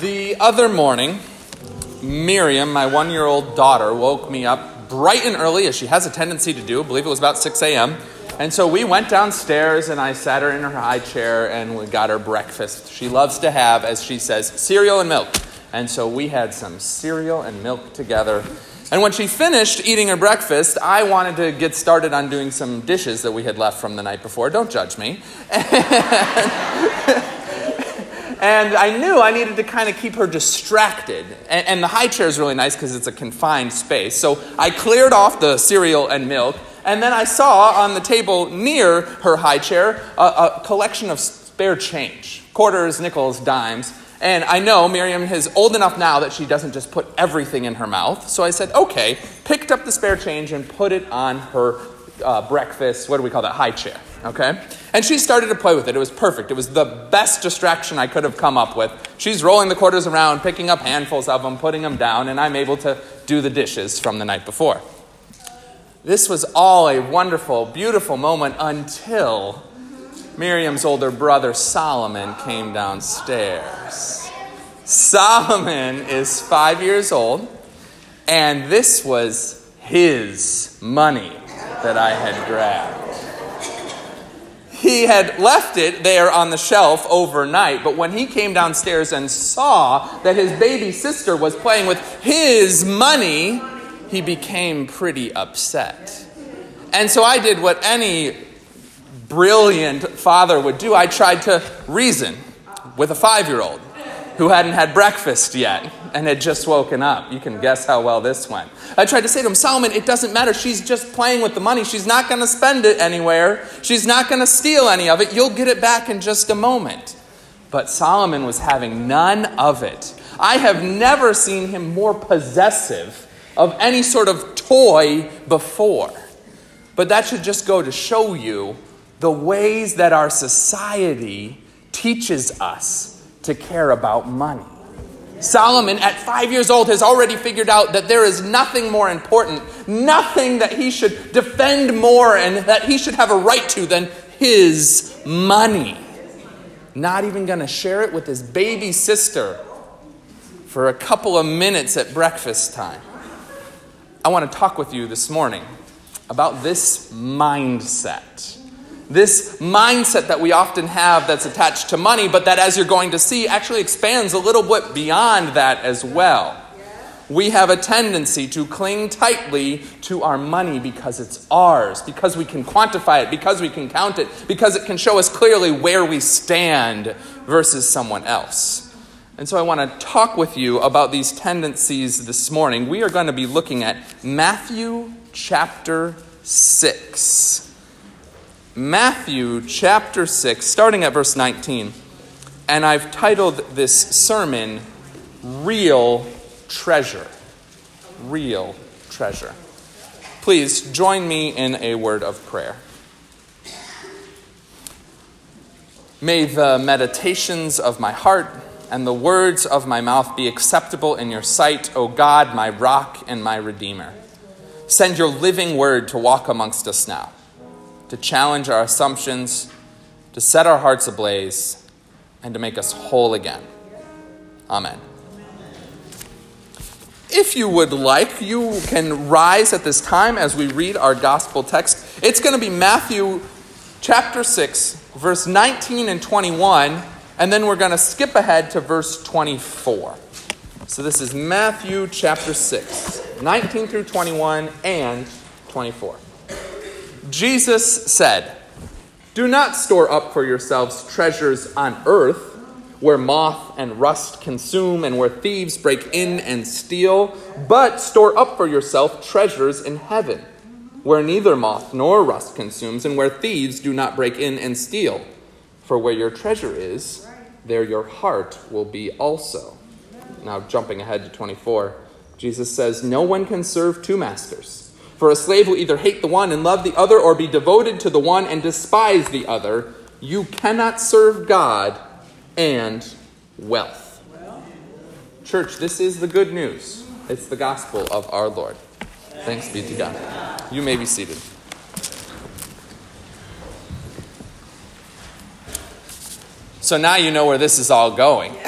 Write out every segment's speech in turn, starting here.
The other morning, Miriam, my one year old daughter, woke me up bright and early, as she has a tendency to do. I believe it was about 6 a.m. And so we went downstairs and I sat her in her high chair and we got her breakfast. She loves to have, as she says, cereal and milk. And so we had some cereal and milk together. And when she finished eating her breakfast, I wanted to get started on doing some dishes that we had left from the night before. Don't judge me. and I knew I needed to kind of keep her distracted. And, and the high chair is really nice because it's a confined space. So I cleared off the cereal and milk, and then I saw on the table near her high chair a, a collection of spare change quarters, nickels, dimes. And I know Miriam is old enough now that she doesn't just put everything in her mouth. So I said, okay, picked up the spare change and put it on her uh, breakfast, what do we call that, high chair. Okay? And she started to play with it. It was perfect. It was the best distraction I could have come up with. She's rolling the quarters around, picking up handfuls of them, putting them down, and I'm able to do the dishes from the night before. This was all a wonderful, beautiful moment until Miriam's older brother Solomon came downstairs. Solomon is five years old, and this was his money that I had grabbed. He had left it there on the shelf overnight, but when he came downstairs and saw that his baby sister was playing with his money, he became pretty upset. And so I did what any brilliant father would do. I tried to reason with a five year old who hadn't had breakfast yet and had just woken up. You can guess how well this went. I tried to say to him, Solomon, it doesn't matter. She's just playing with the money. She's not going to spend it anywhere. She's not going to steal any of it. You'll get it back in just a moment. But Solomon was having none of it. I have never seen him more possessive of any sort of toy before. But that should just go to show you the ways that our society teaches us to care about money. Solomon, at five years old, has already figured out that there is nothing more important, nothing that he should defend more and that he should have a right to than his money. Not even going to share it with his baby sister for a couple of minutes at breakfast time. I want to talk with you this morning about this mindset this mindset that we often have that's attached to money, but that, as you're going to see, actually expands a little bit beyond that as well. We have a tendency to cling tightly to our money because it's ours, because we can quantify it, because we can count it, because it can show us clearly where we stand versus someone else. And so I want to talk with you about these tendencies this morning. We are going to be looking at Matthew chapter 6. Matthew chapter 6, starting at verse 19. And I've titled this sermon, Real Treasure. Real Treasure. Please join me in a word of prayer. May the meditations of my heart and the words of my mouth be acceptable in your sight, O God, my rock and my redeemer. Send your living word to walk amongst us now to challenge our assumptions, to set our hearts ablaze, and to make us whole again. Amen. If you would like, you can rise at this time as we read our gospel text. It's going to be Matthew chapter 6, verse 19 and 21, and then we're going to skip ahead to verse 24. So this is Matthew chapter 6, 19 through 21 and 24. Jesus said, Do not store up for yourselves treasures on earth, where moth and rust consume and where thieves break in and steal, but store up for yourself treasures in heaven, where neither moth nor rust consumes and where thieves do not break in and steal. For where your treasure is, there your heart will be also. Now, jumping ahead to 24, Jesus says, No one can serve two masters. For a slave will either hate the one and love the other, or be devoted to the one and despise the other. You cannot serve God and wealth. Church, this is the good news. It's the gospel of our Lord. Thanks be to God. You may be seated. So now you know where this is all going. and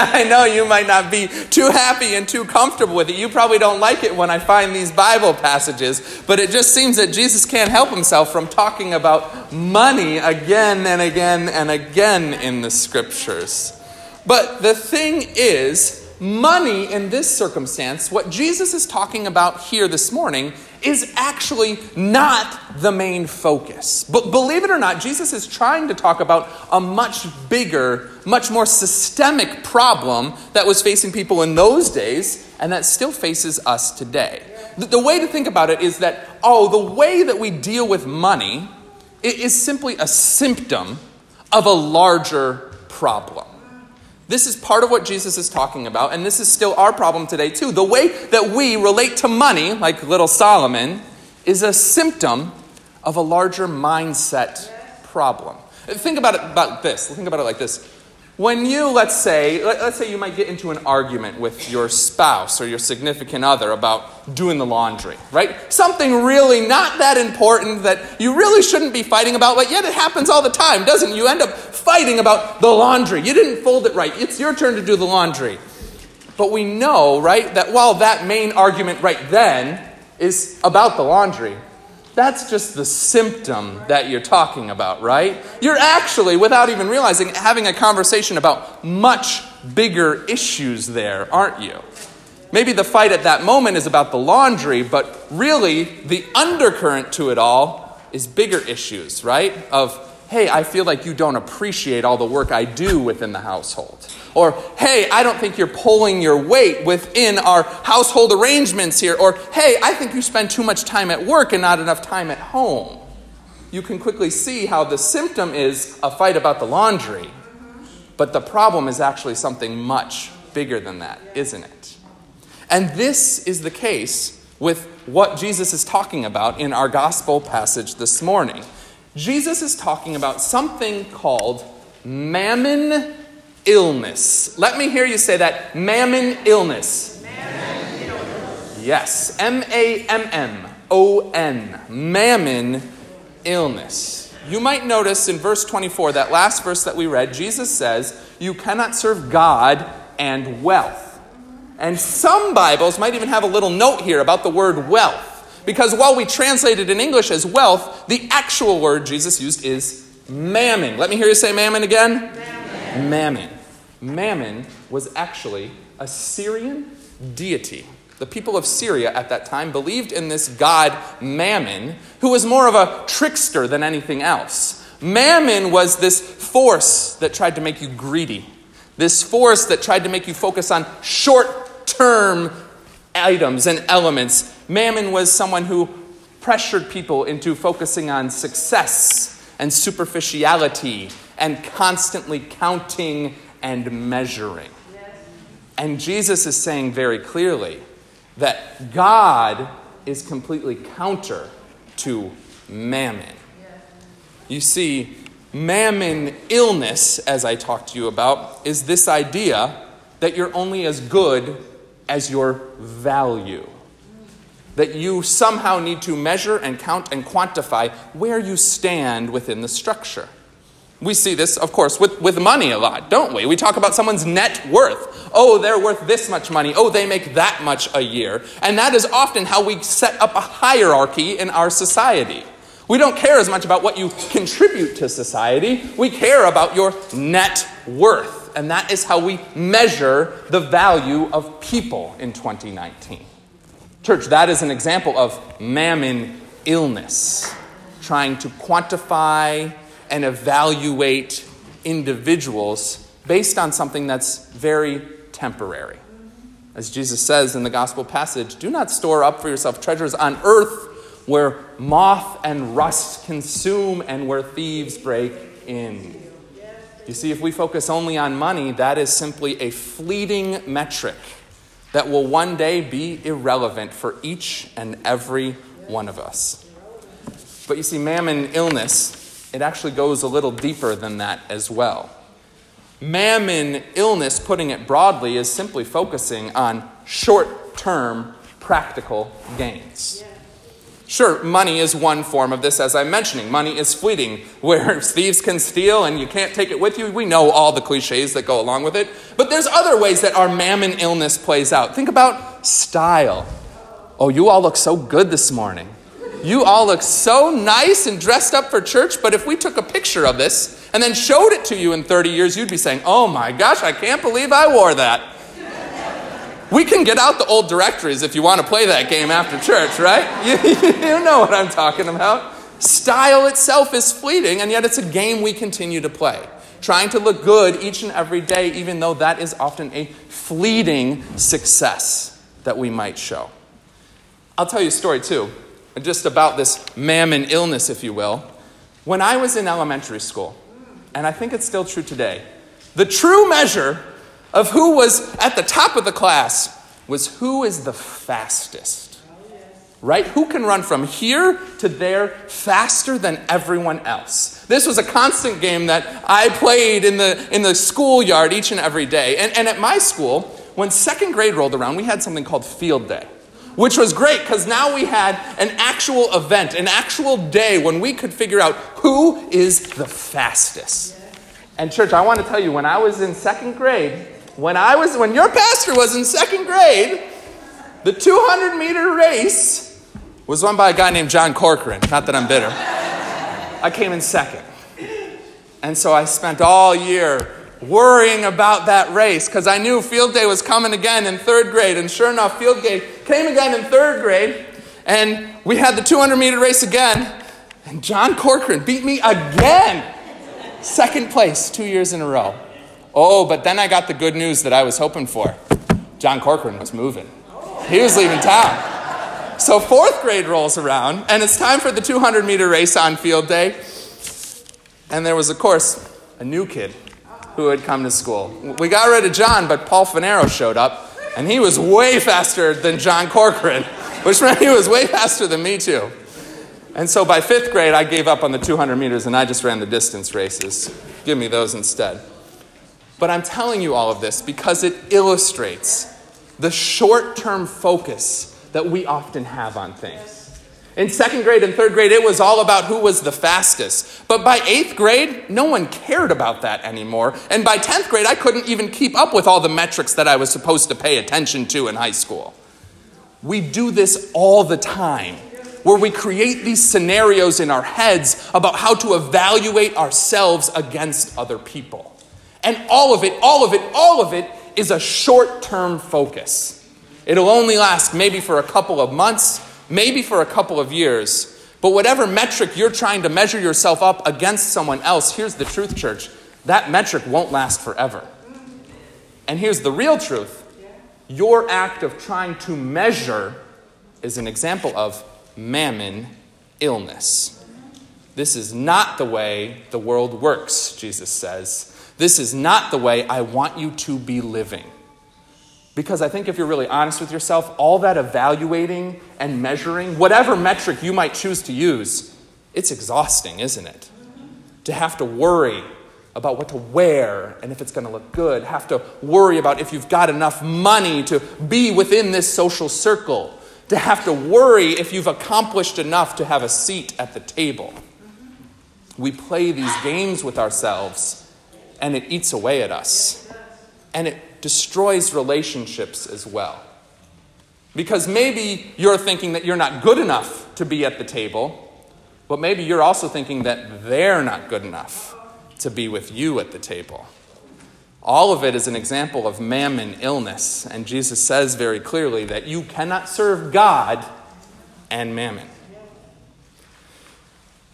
I know you might not be too happy and too comfortable with it. You probably don't like it when I find these Bible passages, but it just seems that Jesus can't help himself from talking about money again and again and again in the scriptures. But the thing is, money in this circumstance, what Jesus is talking about here this morning, is actually not the main focus. But believe it or not, Jesus is trying to talk about a much bigger, much more systemic problem that was facing people in those days and that still faces us today. The, way to think about it is that, oh, the way that we deal with money is simply a symptom of a larger problem. This is part of what Jesus is talking about, and this is still our problem today, too. The way that we relate to money, like little Solomon, is a symptom of a larger mindset problem. Think about it about this. Think about it like this. When you, let's say, let, us say you might get into an argument with your spouse or your significant other about doing the laundry, right? Something really not that important that you really shouldn't be fighting about, but yet it happens all the time, doesn't it? You end up fighting about the laundry. You didn't fold it right. It's your turn to do the laundry. But we know, right, that while that main argument right then is about the laundry, that's just the symptom that you're talking about, right? You're actually, without even realizing, having a conversation about much bigger issues there, aren't you? Maybe the fight at that moment is about the laundry, but really the undercurrent to it all is bigger issues, right? Of, hey, I feel like you don't appreciate all the work I do within the household. Or, hey, I don't think you're pulling your weight within our household arrangements here. Or, hey, I think you spend too much time at work and not enough time at home. You can quickly see how the symptom is a fight about the laundry, but the problem is actually something much bigger than that, isn't it? And this is the case with what Jesus is talking about in our gospel passage this morning. Jesus is talking about something called mammon illness. Let me hear you say that mammon illness. Yes, M A M M O N, mammon illness. You might notice in verse 24, that last verse that we read, Jesus says, You cannot serve God and wealth. And some Bibles might even have a little note here about the word wealth. Because while we translate it in English as wealth, the actual word Jesus used is mammon. Let me hear you say mammon again. Mammon. mammon. Mammon was actually a Syrian deity. The people of Syria at that time believed in this god Mammon, who was more of a trickster than anything else. Mammon was this force that tried to make you greedy, this force that tried to make you focus on short term items and elements. Mammon was someone who pressured people into focusing on success and superficiality and constantly counting and measuring. And Jesus is saying very clearly that God is completely counter to mammon. You see, mammon illness, as I talked to you about, is this idea that you're only as good as your value. That you somehow need to measure and count and quantify where you stand within the structure. We see this, of course, with, with money a lot, don't we? We talk about someone's net worth. Oh, they're worth this much money. Oh, they make that much a year. And that is often how we set up a hierarchy in our society. We don't care as much about what you contribute to society, we care about your net And that is how we measure the value of people in 2019. Church, that is an example of mammon illness, trying to quantify and evaluate individuals based on something that's very temporary. As Jesus says in the gospel passage, do not store up for yourself treasures on earth where moth and rust consume and where thieves break in. You see, if we focus only on money, that is simply a fleeting metric that will one day be irrelevant for each and every one of us. But you see, mammon illness it actually goes a little deeper than that as well. Mammon illness, putting it broadly, is simply focusing on short term practical gains. Sure, money is one form of this, as I'm mentioning. Money is fleeting, where thieves can steal and you can't take it with you. We know all the cliches that go along with it. But there's other ways that our mammon illness plays out. Think about style. Oh, you all look so good this morning. You all look so nice and dressed up for church, but if we took a picture of this and then showed it to you in 30 years, you'd be saying, Oh my gosh, I can't believe I wore that. We can get out the old directories if you want to play that game after church, right? You, you, know what I'm talking about. Style itself is fleeting, and yet it's a game we continue to play. Trying to look good each and every day, even though that is often a fleeting success that we might show. I'll tell you a story too, just about this mammon illness, if you will. When I was in elementary school, and I think it's still true today, the true measure of who was at the top of the class was who is the fastest. Right? Who can run from here to there faster than everyone else? This was a constant game that I played in the, in the schoolyard each and every day. And, and at my school, when second grade rolled around, we had something called field day which was great because now we had an actual event, an actual day when we could figure out who is the fastest. And, church, I want to tell you, when I was in second grade, when I was when your pastor was in second grade, the 200 meter race was won by a guy named John Corcoran. Not that I'm bitter. I came in second. And so I spent all year worrying about that race because I knew field day was coming again in third grade. And sure enough, field day came again in third grade. And we had the 200 meter race again. And John Corcoran beat me again. Second place, two years in a row. Oh, but then I got the good news that I was hoping for. John Corcoran was moving, he was leaving town. So, fourth grade rolls around, and it's time for the 200 meter race on field day. And there was, of course, a new kid who had come to school. We got rid of John, but Paul Finero showed up, and he was way faster than John Corcoran, which meant he was way faster than me, too. And so by fifth grade, I gave up on the 200 meters and I just ran the distance races. Give me those instead. But I'm telling you all of this because it illustrates the short term focus that we often have on things. In second grade and third grade, it was all about who was the fastest. But by eighth grade, no one cared about that anymore. And by 10th grade, I couldn't even keep up with all the metrics that I was supposed to pay attention to in high school. We do this all the time, where we create these scenarios in our heads about how to evaluate ourselves against other people. And all of it, all of it, all of it is a short term focus. It'll only last maybe for a couple of months, maybe for a couple of years. But whatever metric you're trying to measure yourself up against someone else, here's the truth, church that metric won't last forever. And here's the real truth your act of trying to measure is an example of mammon illness. This is not the way the world works, Jesus says. This is not the way I want you to be living. Because I think if you're really honest with yourself, all that evaluating and measuring, whatever metric you might choose to use, it's exhausting, isn't it? To have to worry about what to wear and if it's going to look good, have to worry about if you've got enough money to be within this social circle, to have to worry if you've accomplished enough to have a seat at the table. We play these games with ourselves and it eats away at us. And it destroys relationships as well. Because maybe you're thinking that you're not good enough to be at the table, but maybe you're also thinking that they're not good enough to be with you at the table. All of it is an example of mammon illness, and Jesus says very clearly that you cannot serve God and mammon.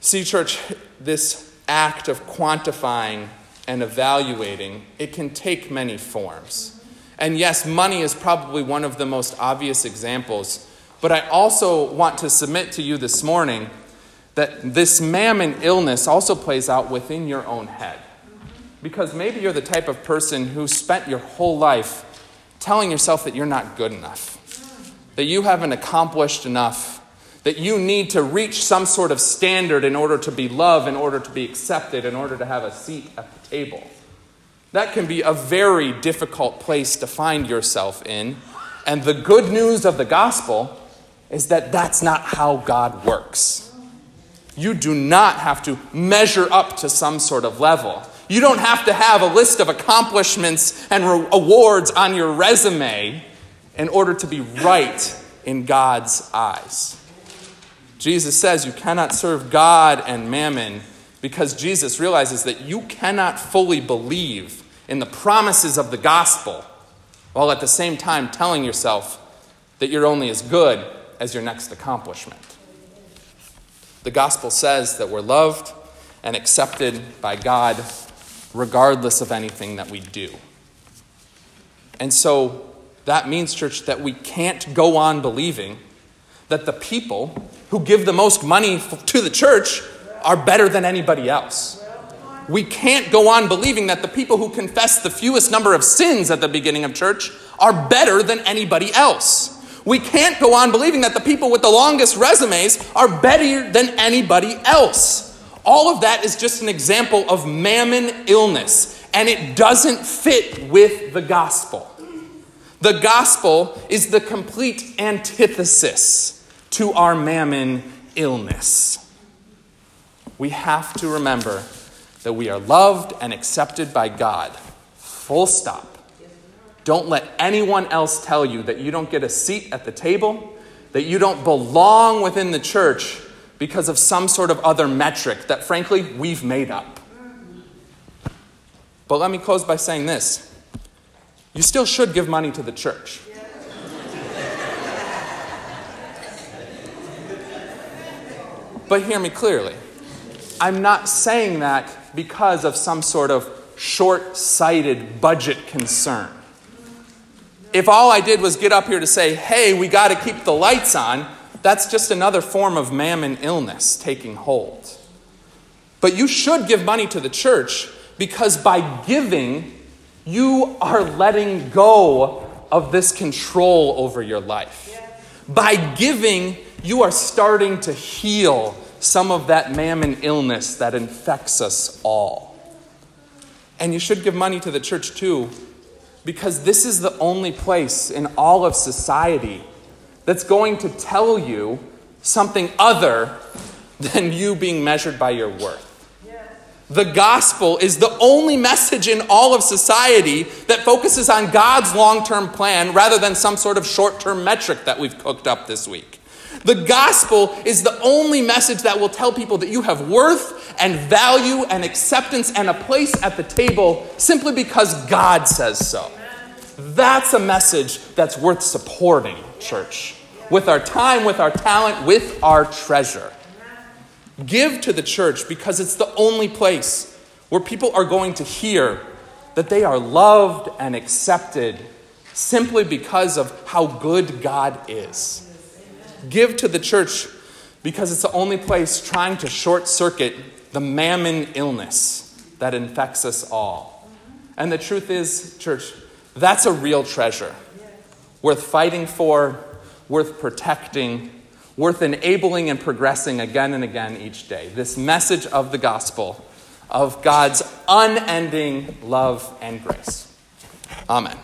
See, church, this act of quantifying and evaluating, it can take many forms. And yes, money is probably one of the most obvious examples, but I also want to submit to you this morning that this mammon illness also plays out within your own head. Because maybe you're the type of person who spent your whole life telling yourself that you're not good enough, that you haven't accomplished enough, that you need to reach some sort of standard in order to be loved, in order to be accepted, in order to have a seat at the table. That can be a very difficult place to find yourself in. And the good news of the gospel is that that's not how God works. You do not have to measure up to some sort of level. You don't have to have a list of accomplishments and re- awards on your resume in order to be right in God's eyes. Jesus says you cannot serve God and mammon because Jesus realizes that you cannot fully believe in the promises of the gospel while at the same time telling yourself that you're only as good as your next accomplishment. The gospel says that we're loved and accepted by God regardless of anything that we do. And so that means, church, that we can't go on believing that the people who give the most money to the church are better than anybody else. We can't go on believing that the people who confess the fewest number of sins at the beginning of church are better than anybody else. We can't go on believing that the people with the longest resumes are better than anybody else. All of that is just an example of mammon illness, and it doesn't fit with the gospel. The gospel is the complete antithesis to our mammon illness. We have to remember that we are loved and accepted by God. Full stop. Don't let anyone else tell you that you don't get a seat at the table, that you don't belong within the church because of some sort of other metric that, frankly, we've made up. But let me close by saying this you still should give money to the church. But hear me clearly. I'm not saying that because of some sort of short sighted budget concern. If all I did was get up here to say, hey, we got to keep the lights on, that's just another form of mammon illness taking hold. But you should give money to the church because by giving, you are letting go of this control over your life. By giving, you are starting to heal some of that mammon illness that infects us all. And you should give money to the church too, because this is the only place in all of society that's going to tell you something other than you being measured by your worth. The gospel is the only message in all of society that focuses on God's long term plan rather than some sort of short term metric that we've cooked up this week. The gospel is the only message that will tell people that you have worth and value and acceptance and a place at the table simply because God says so. That's a message that's worth supporting, church, with our time, with our talent, with our treasure. Give to the church because it's the only place where people are going to hear that they are loved and accepted simply because of how good God is. Give to the church because it's the only place trying to short circuit the mammon illness that infects us all. And the truth is, church, that's a real treasure worth fighting for, worth protecting, worth enabling and progressing again and again each day. This message of the gospel of God's unending love and grace. Amen.